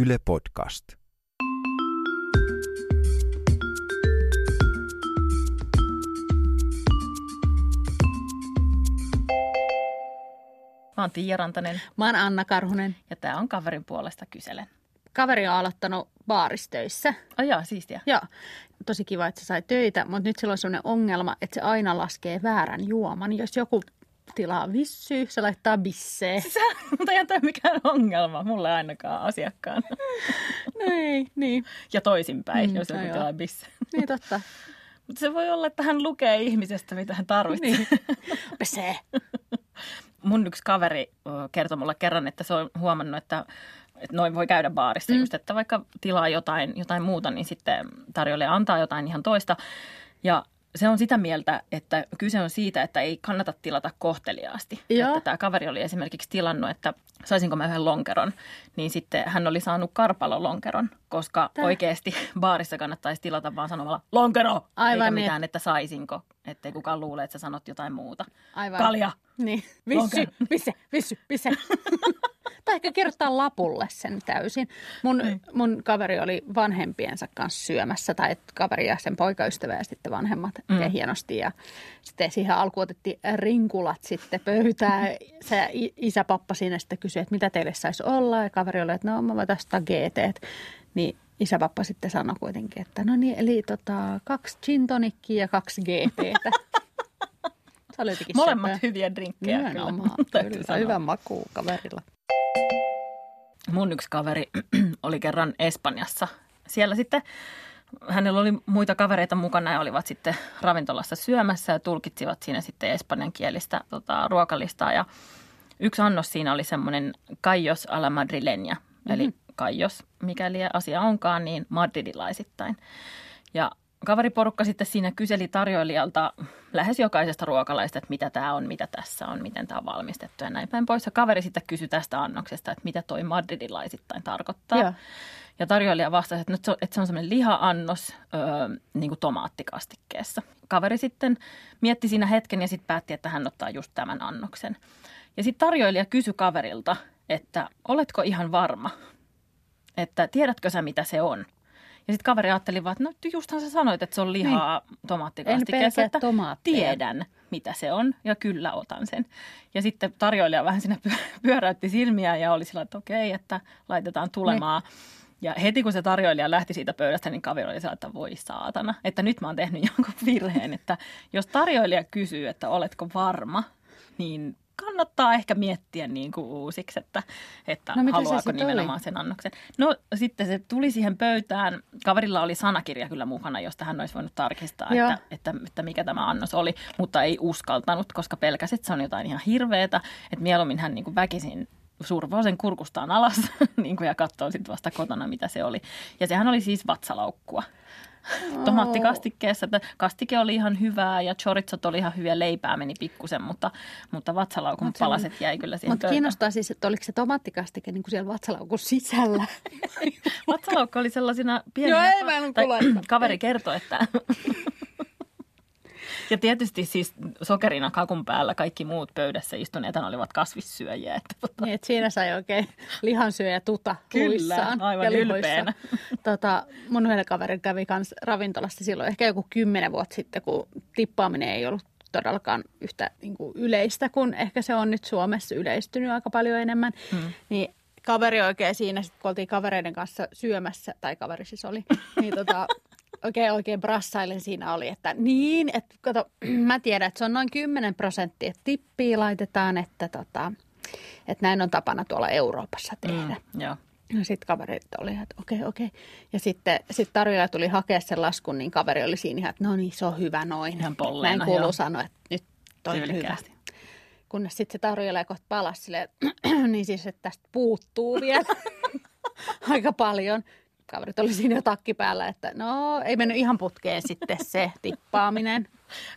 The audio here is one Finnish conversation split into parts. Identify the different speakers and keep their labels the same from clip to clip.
Speaker 1: Yle Podcast.
Speaker 2: Mä oon Tiia Rantanen
Speaker 3: Mä oon Anna Karhunen.
Speaker 2: ja tää on kaverin puolesta kyselen.
Speaker 3: Kaveri on aloittanut baaristöissä.
Speaker 2: Oh joo, siistiä.
Speaker 3: Joo, tosi kiva, että se sai töitä, mutta nyt sillä on sellainen ongelma, että se aina laskee väärän juoman. Jos joku tilaa vissyä, se laittaa bissee.
Speaker 2: Sä, mutta ei tämä mikään ongelma, mulle ainakaan asiakkaan.
Speaker 3: No ei, niin.
Speaker 2: Ja toisinpäin,
Speaker 3: Mm,
Speaker 2: jos joku tilaa bisse.
Speaker 3: Niin totta.
Speaker 2: Mutta se voi olla, että hän lukee ihmisestä, mitä hän tarvitsee.
Speaker 3: Niin. Bissee.
Speaker 2: Mun yksi kaveri kertoi mulle kerran, että se on huomannut, että, että noin voi käydä baarissa mm. just, että vaikka tilaa jotain, jotain muuta, niin sitten tarjoilija antaa jotain ihan toista. Ja se on sitä mieltä, että kyse on siitä, että ei kannata tilata kohteliaasti.
Speaker 3: Joo.
Speaker 2: Että tämä kaveri oli esimerkiksi tilannut, että saisinko mä yhden lonkeron, niin sitten hän oli saanut karpalolonkeron, koska
Speaker 3: Tää.
Speaker 2: oikeasti baarissa kannattaisi tilata vaan sanomalla lonkero,
Speaker 3: Aivan
Speaker 2: eikä
Speaker 3: niin.
Speaker 2: mitään, että saisinko, ettei kukaan luule, että sä sanot jotain muuta.
Speaker 3: Aivan.
Speaker 2: Kalja.
Speaker 3: Niin. Vissy, visse, vissy, visse. tai ehkä kirjoittaa lapulle sen täysin. Mun,
Speaker 2: Niin.
Speaker 3: mun kaveri oli vanhempiensa kanssa syömässä, tai kaveri ja sen poikaystävä ja sitten vanhemmat
Speaker 2: Mm.
Speaker 3: mm. hienosti. Ja sitten siihen alkuun otettiin rinkulat sitten pöytään. Se i- isäpappa siinä sitten kysyi, että mitä teille saisi olla. Ja kaveri oli, että no mä voin tästä GT. Niin isäpappa sitten sanoi kuitenkin, että no niin, eli tota, kaksi gin tonickia ja kaksi GTtä. Jotenkin
Speaker 2: Molemmat
Speaker 3: söpö.
Speaker 2: hyviä drinkkejä
Speaker 3: Nimenomaan,
Speaker 2: kyllä.
Speaker 3: Hyvä maku kaverilla.
Speaker 2: Mun yksi kaveri oli kerran Espanjassa. Siellä sitten hänellä oli muita kavereita mukana ja olivat sitten ravintolassa syömässä ja tulkitsivat siinä sitten espanjankielistä tota, ruokalistaa. Ja yksi annos siinä oli semmoinen Kaios a la madrileña, mm-hmm. eli Kaios, mikäli asia onkaan, niin madridilaisittain. Ja kaveriporukka sitten siinä kyseli tarjoilijalta lähes jokaisesta ruokalaista, että mitä tämä on, mitä tässä on, miten tämä on valmistettu ja näin päin pois. Ja kaveri sitten kysyi tästä annoksesta, että mitä toi madridilaisittain tarkoittaa.
Speaker 3: Joo.
Speaker 2: Ja tarjoilija vastasi, että, nyt se on, että se on semmoinen liha-annos öö, niin kuin tomaattikastikkeessa. Kaveri sitten mietti siinä hetken ja sitten päätti, että hän ottaa just tämän annoksen. Ja sitten tarjoilija kysyi kaverilta, että oletko ihan varma, että tiedätkö sä mitä se on? Ja sitten kaveri ajatteli vaan, että no justhan sä sanoit, että se on lihaa niin.
Speaker 3: En
Speaker 2: tomaattikastikkeessa,
Speaker 3: pelkää
Speaker 2: että
Speaker 3: tomaatteja.
Speaker 2: tiedän mitä se on ja kyllä otan sen. Ja sitten tarjoilija vähän siinä pyö- pyöräytti silmiä ja oli sillä, että okei, että laitetaan tulemaan. Ja heti kun se tarjoilija lähti siitä pöydästä, niin kaveri oli että voi saatana, että nyt mä oon tehnyt jonkun virheen, että jos tarjoilija kysyy, että oletko varma, niin kannattaa ehkä miettiä niin kuin uusiksi, että, että
Speaker 3: No,
Speaker 2: haluaako nimenomaan
Speaker 3: oli?
Speaker 2: sen annoksen. No sitten se tuli siihen pöydään. Kaverilla oli sanakirja kyllä mukana, josta hän olisi voinut tarkistaa,
Speaker 3: Joo.
Speaker 2: että, että, että mikä tämä annos oli, mutta ei uskaltanut, koska pelkäsi, että se on jotain ihan hirveetä. Että mieluummin hän niin kuin väkisin survoo sen kurkustaan alas niin kuin, ja katsoo sitten vasta kotona, mitä se oli. Ja sehän oli siis vatsalaukkua. Tomaattikastikkeessa, että kastike oli ihan hyvää ja choritsot oli ihan hyviä, leipää meni pikkusen, mutta, mutta vatsalaukun
Speaker 3: Mut on-
Speaker 2: palaset jäi kyllä siihen
Speaker 3: Mutta kiinnostaa siis, että oliko se tomaattikastike niin kuin siellä vatsalaukun sisällä.
Speaker 2: Vatsalaukka oli sellaisina pieninä.
Speaker 3: Joo, ei, mä en
Speaker 2: tai. Kaveri kertoi, että... Ja tietysti siis sokerina kakun päällä kaikki muut pöydässä istuneet olivat kasvissyöjiä. Että tota,
Speaker 3: niin, että siinä sai oikein lihansyöjä tuta
Speaker 2: Kyllä, aivan
Speaker 3: ja
Speaker 2: ylpeänä.
Speaker 3: Tota, mun yhden kaverin kävi kans ravintolassa silloin ehkä joku kymmenen vuotta sitten, kun tippaaminen ei ollut todellakaan yhtä niin kuin yleistä, kun ehkä se on nyt Suomessa yleistynyt aika paljon enemmän.
Speaker 2: Mm.
Speaker 3: Niin kaveri oikein siinä, sit, kun oltiin kavereiden kanssa syömässä, tai kaveri siis oli, niin tota, oikein, oikein brassailen siinä oli, että niin, että kato, mä tiedän, että se on noin 10 prosenttia, että tippiä laitetaan, että, tota, että näin on tapana tuolla Euroopassa tehdä.
Speaker 2: mm, joo.
Speaker 3: No sitten kaverit oli, että okei, okei. Ja sitten sit tarjoilija tuli hakea sen laskun, niin kaveri oli siinä ihan, että no niin, se on hyvä noin.
Speaker 2: Ihan polleena,
Speaker 3: Näin kuuluu
Speaker 2: joo.
Speaker 3: sanoa, että nyt toi on hyvä. Kunnes sitten se tarjoilija kohta palasi silleen, niin siis, että tästä puuttuu vielä aika paljon. Kaverit oli siinä jo takki päällä, että no ei mennyt ihan putkeen sitten se tippaaminen.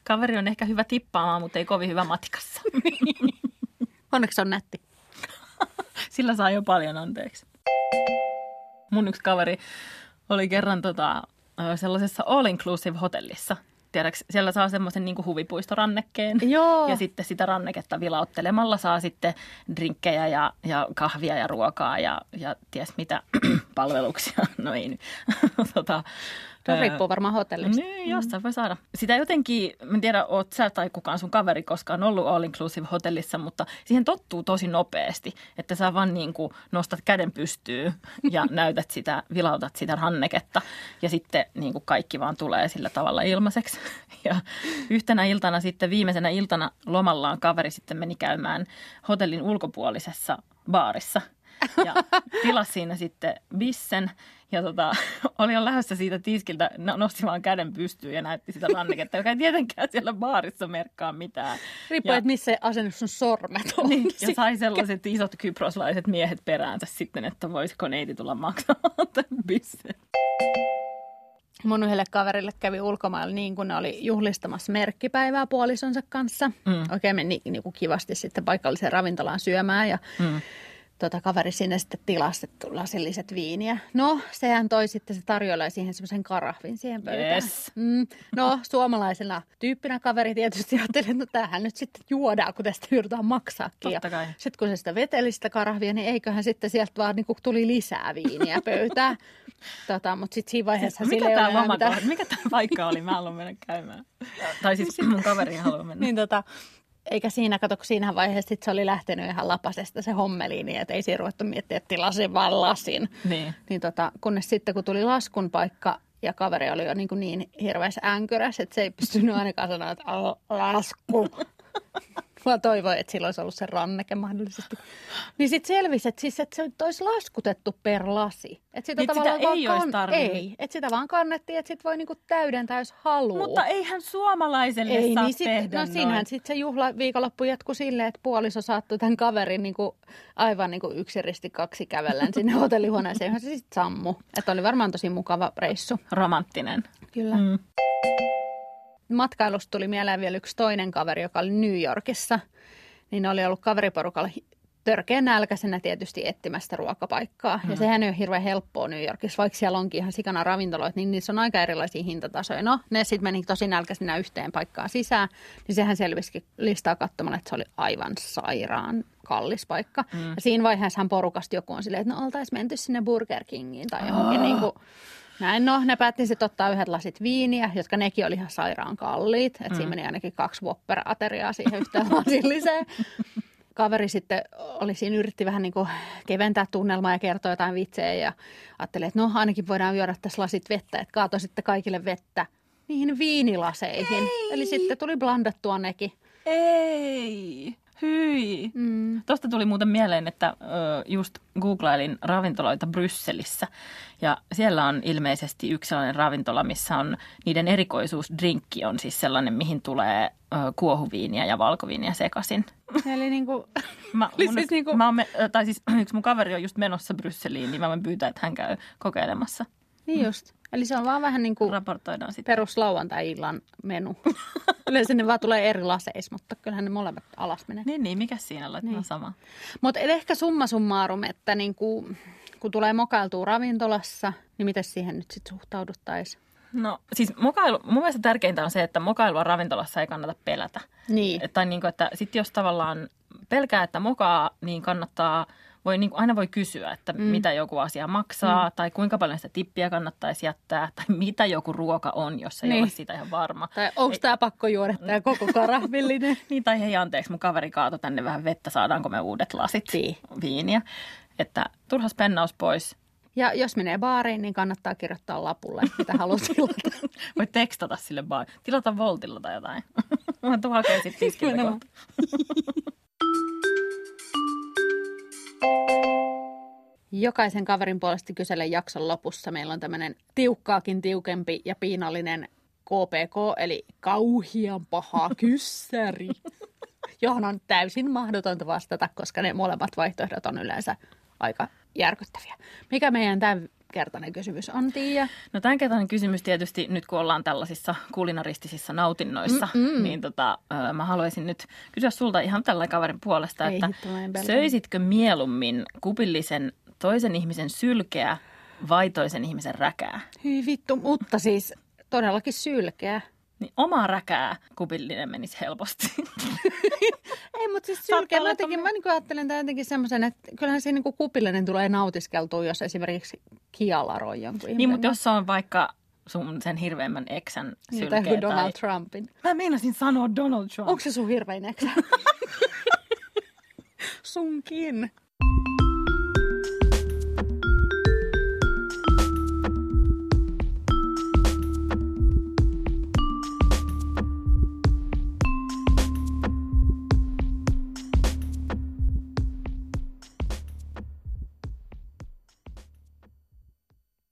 Speaker 2: Kaveri on ehkä hyvä tippaamaan, mutta ei kovin hyvä matikassa.
Speaker 3: Onneksi on nätti.
Speaker 2: Sillä saa jo paljon anteeksi. Mun yksi kaveri oli kerran tota, sellaisessa all-inclusive hotellissa. Tiedäks, siellä saa semmoisen niin huvipuistorannekkeen.
Speaker 3: Joo.
Speaker 2: Ja sitten sitä ranneketta vilauttelemalla saa sitten drinkkejä ja, ja kahvia ja ruokaa ja, ja ties mitä palveluksia. No ei nyt. tota, Ää,
Speaker 3: riippuu varmaan hotellista.
Speaker 2: Niin, jostain voi saada. Sitä jotenkin, mä en tiedä, oot sä tai kukaan sun kaveri koskaan ollut all inclusive hotellissa, mutta siihen tottuu tosi nopeasti, että sä vaan niin kuin nostat käden pystyyn ja näytät sitä, vilautat sitä ranneketta ja sitten niin kuin kaikki vaan tulee sillä tavalla ilmaiseksi. Ja yhtenä iltana sitten, viimeisenä iltana lomallaan kaveri sitten meni käymään hotellin ulkopuolisessa baarissa ja tilasi siinä sitten bissen ja tota, oli jo lähdössä siitä tiskiltä, no- nosti vaan käden pystyyn ja näytti sitä ranneketta, joka ei tietenkään siellä baarissa merkkaa mitään.
Speaker 3: Riippuu, että missä asennus sun sormet on.
Speaker 2: Niin, ja sai sellaiset isot kyproslaiset miehet peräänsä sitten, että voisiko neiti tulla maksamaan tämän bissen.
Speaker 3: Mun yhdelle kaverille kävi ulkomailla niin, kun ne oli juhlistamassa merkkipäivää puolisonsa kanssa.
Speaker 2: Mm.
Speaker 3: Oikein meni niin kuin kivasti sitten paikalliseen ravintolaan syömään ja
Speaker 2: Mm.
Speaker 3: Tota, kaveri sinne sitten tilasi lasilliset viiniä. No, sehän toi sitten, se tarjoilee siihen semmoisen karahvin siihen pöytään.
Speaker 2: Yes.
Speaker 3: Mm, no, suomalaisena tyyppinä kaveri tietysti ajatteli, että no tämähän nyt sitten juodaan, kun tästä yritetään maksaakin.
Speaker 2: Totta kai.
Speaker 3: Sitten kun se sitä veteli sitä karahvia, niin eiköhän sitten sieltä vaan niin tuli lisää viiniä pöytään. tota, mutta sitten siinä vaiheessa sillä
Speaker 2: Mikä tämä loma,
Speaker 3: mitään-
Speaker 2: mikä tämä paikka oli? Mä haluan mennä käymään. Tai siis mun kaveri haluaa mennä.
Speaker 3: Niin tota, eikä siinä, kato, kun siinä vaiheessa sit se oli lähtenyt ihan lapasesta se hommeliin, niin että ei siinä ruvettu miettiä, että tilasin vaan lasin.
Speaker 2: Niin.
Speaker 3: Niin tota, kunnes sitten, kun tuli laskun paikka ja kaveri oli jo niin, niin hirveässä änkyrässä, että se ei pystynyt ainakaan sanoa, että "Al- lasku. Mä toivoin, että sillä olisi ollut se ranneke mahdollisesti. Niin sitten selvisi, että, siis, että se olisi laskutettu per lasi. Että sitä,
Speaker 2: Niin, sitä
Speaker 3: vaan
Speaker 2: ei olisi tarvinnut.
Speaker 3: Ei, että sitä vaan kannettiin, että sit voi niinku täydentää, jos haluaa.
Speaker 2: Mutta eihän suomalaiselle
Speaker 3: Ei,
Speaker 2: saa
Speaker 3: niin sit,
Speaker 2: tehdä
Speaker 3: no siinähän
Speaker 2: noin.
Speaker 3: sitten se juhla viikonloppu jatkui silleen, että puoliso saattoi tämän kaverin niin kuin, aivan niin kuin yksi risti kaksi kävellen sinne hotellihuoneeseen, johon se sitten sammu. Että oli varmaan tosi mukava reissu.
Speaker 2: Romanttinen.
Speaker 3: Kyllä.
Speaker 2: Mm.
Speaker 3: Matkailusta tuli mieleen vielä yksi toinen kaveri, joka oli New Yorkissa. Niin oli ollut kaveriporukalla törkeän nälkäisenä tietysti etsimästä ruokapaikkaa. Ja sehän ei ole hirveän helppoa New Yorkissa, vaikka siellä onkin ihan sikana ravintoloita, niin niissä on aika erilaisia hintatasoja. No, ne sitten meni tosi nälkäisenä yhteen paikkaan sisään, niin sehän selvisikin listaa katsomalla, että se oli aivan sairaan kallis paikka. Mm. Ja siinä vaiheessa porukasta joku on silleen, että no oltaisiin menty sinne Burger Kingiin tai johonkin oh. niin kuin, näin, no ne päätti sitten ottaa yhdet lasit viiniä, jotka nekin oli ihan sairaan kalliit. Että mm. siinä meni ainakin kaksi Whopper-ateriaa siihen yhteen lasilliseen. Kaveri sitten oli siinä, yritti vähän niin kuin keventää tunnelmaa ja kertoa jotain vitsejä ja ajatteli, että no ainakin voidaan juoda tässä lasit vettä, että kaatoi sitten kaikille vettä niihin viinilaseihin. Ei. Eli sitten tuli blandattua nekin.
Speaker 2: Ei, hyi.
Speaker 3: Mm.
Speaker 2: Tuosta tuli muuten mieleen, että just googlailin ravintoloita Brysselissä ja siellä on ilmeisesti yksi sellainen ravintola, missä on niiden erikoisuusdrinkki on siis sellainen, mihin tulee kuohuviiniä ja valkoviiniä sekaisin.
Speaker 3: Eli niin kuin,
Speaker 2: Mä, mun,
Speaker 3: siis niinku-
Speaker 2: mä oon, tai siis yksi mun kaveri on just menossa Brysseliin, niin mä voin pyytää, että hän käy kokeilemassa.
Speaker 3: Niin just. Eli se on vaan vähän niin kuin
Speaker 2: Raportoidaan sitten.
Speaker 3: perus lauantai-illan menu. Yleensä ne vaan tulee eri laseissa, mutta kyllähän ne molemmat alas menee.
Speaker 2: Niin, niin, mikä siinä laittaa
Speaker 3: Niin.
Speaker 2: sama?
Speaker 3: Mutta ehkä summa summarum, että niin kuin, kun tulee mokailtua ravintolassa, niin miten siihen nyt sitten suhtauduttaisiin?
Speaker 2: No siis mokailu, mun mielestä tärkeintä on se, että mokailua ravintolassa ei kannata pelätä.
Speaker 3: Niin.
Speaker 2: Tai niin kuin, että sitten jos tavallaan pelkää, että mokaa, niin kannattaa, voi, niin kuin aina voi kysyä, että mm. mitä joku asia maksaa, mm. tai kuinka paljon sitä tippiä kannattaisi jättää, tai mitä joku ruoka on, jos ei
Speaker 3: Niin.
Speaker 2: ole siitä ihan varma.
Speaker 3: Tai onko tämä pakko juoda tämä koko karahvillinen?
Speaker 2: Niin, tai hei anteeksi, mun kaveri kaatoi tänne vähän vettä, saadaanko me uudet lasit
Speaker 3: Niin.
Speaker 2: viiniä. Että turha spennaus pois.
Speaker 3: Ja jos menee baariin, niin kannattaa kirjoittaa lapulle, mitä haluat tilata.
Speaker 2: Voit tekstata sille vaan, tilata Voltilla tai jotain. Mä tuon hakee sitten tiskiltä
Speaker 3: Nimenomaan.
Speaker 2: kohta.
Speaker 3: Jokaisen kaverin puolesta kyselen jakson lopussa. Meillä on tämmöinen tiukkaakin tiukempi ja piinallinen KPK, eli kauhian paha kyssäri, johon on täysin mahdotonta vastata, koska ne molemmat vaihtoehdot on yleensä aika järkyttäviä. Mikä meidän tämänkertainen kysymys on, Tiia?
Speaker 2: No tämänkertainen kysymys tietysti nyt kun ollaan tällaisissa kulinaristisissa nautinnoissa,
Speaker 3: Mm-mm.
Speaker 2: niin tota, mä haluaisin nyt kysyä sulta ihan tällä kaverin puolesta,
Speaker 3: Ei
Speaker 2: että söisitkö mieluummin kupillisen toisen ihmisen sylkeä vai toisen ihmisen räkää?
Speaker 3: Hyi vittu, mutta siis todellakin sylkeä.
Speaker 2: niin oma räkää kupillinen menisi helposti.
Speaker 3: Ei, mutta siis sylkeä. Mä, jotenkin, mä niin ajattelen tämän jotenkin semmoisen, että kyllähän siinä niin kupillinen tulee nautiskeltua, jos esimerkiksi kialaroi jonkun
Speaker 2: niin, mutta jos se on vaikka sun sen hirveimmän eksän
Speaker 3: Niin,
Speaker 2: sylkeä
Speaker 3: tai
Speaker 2: tai...
Speaker 3: Donald Trumpin.
Speaker 2: Mä meinasin sanoa Donald Trump.
Speaker 3: Onko se sun hirvein eksä? Sunkin.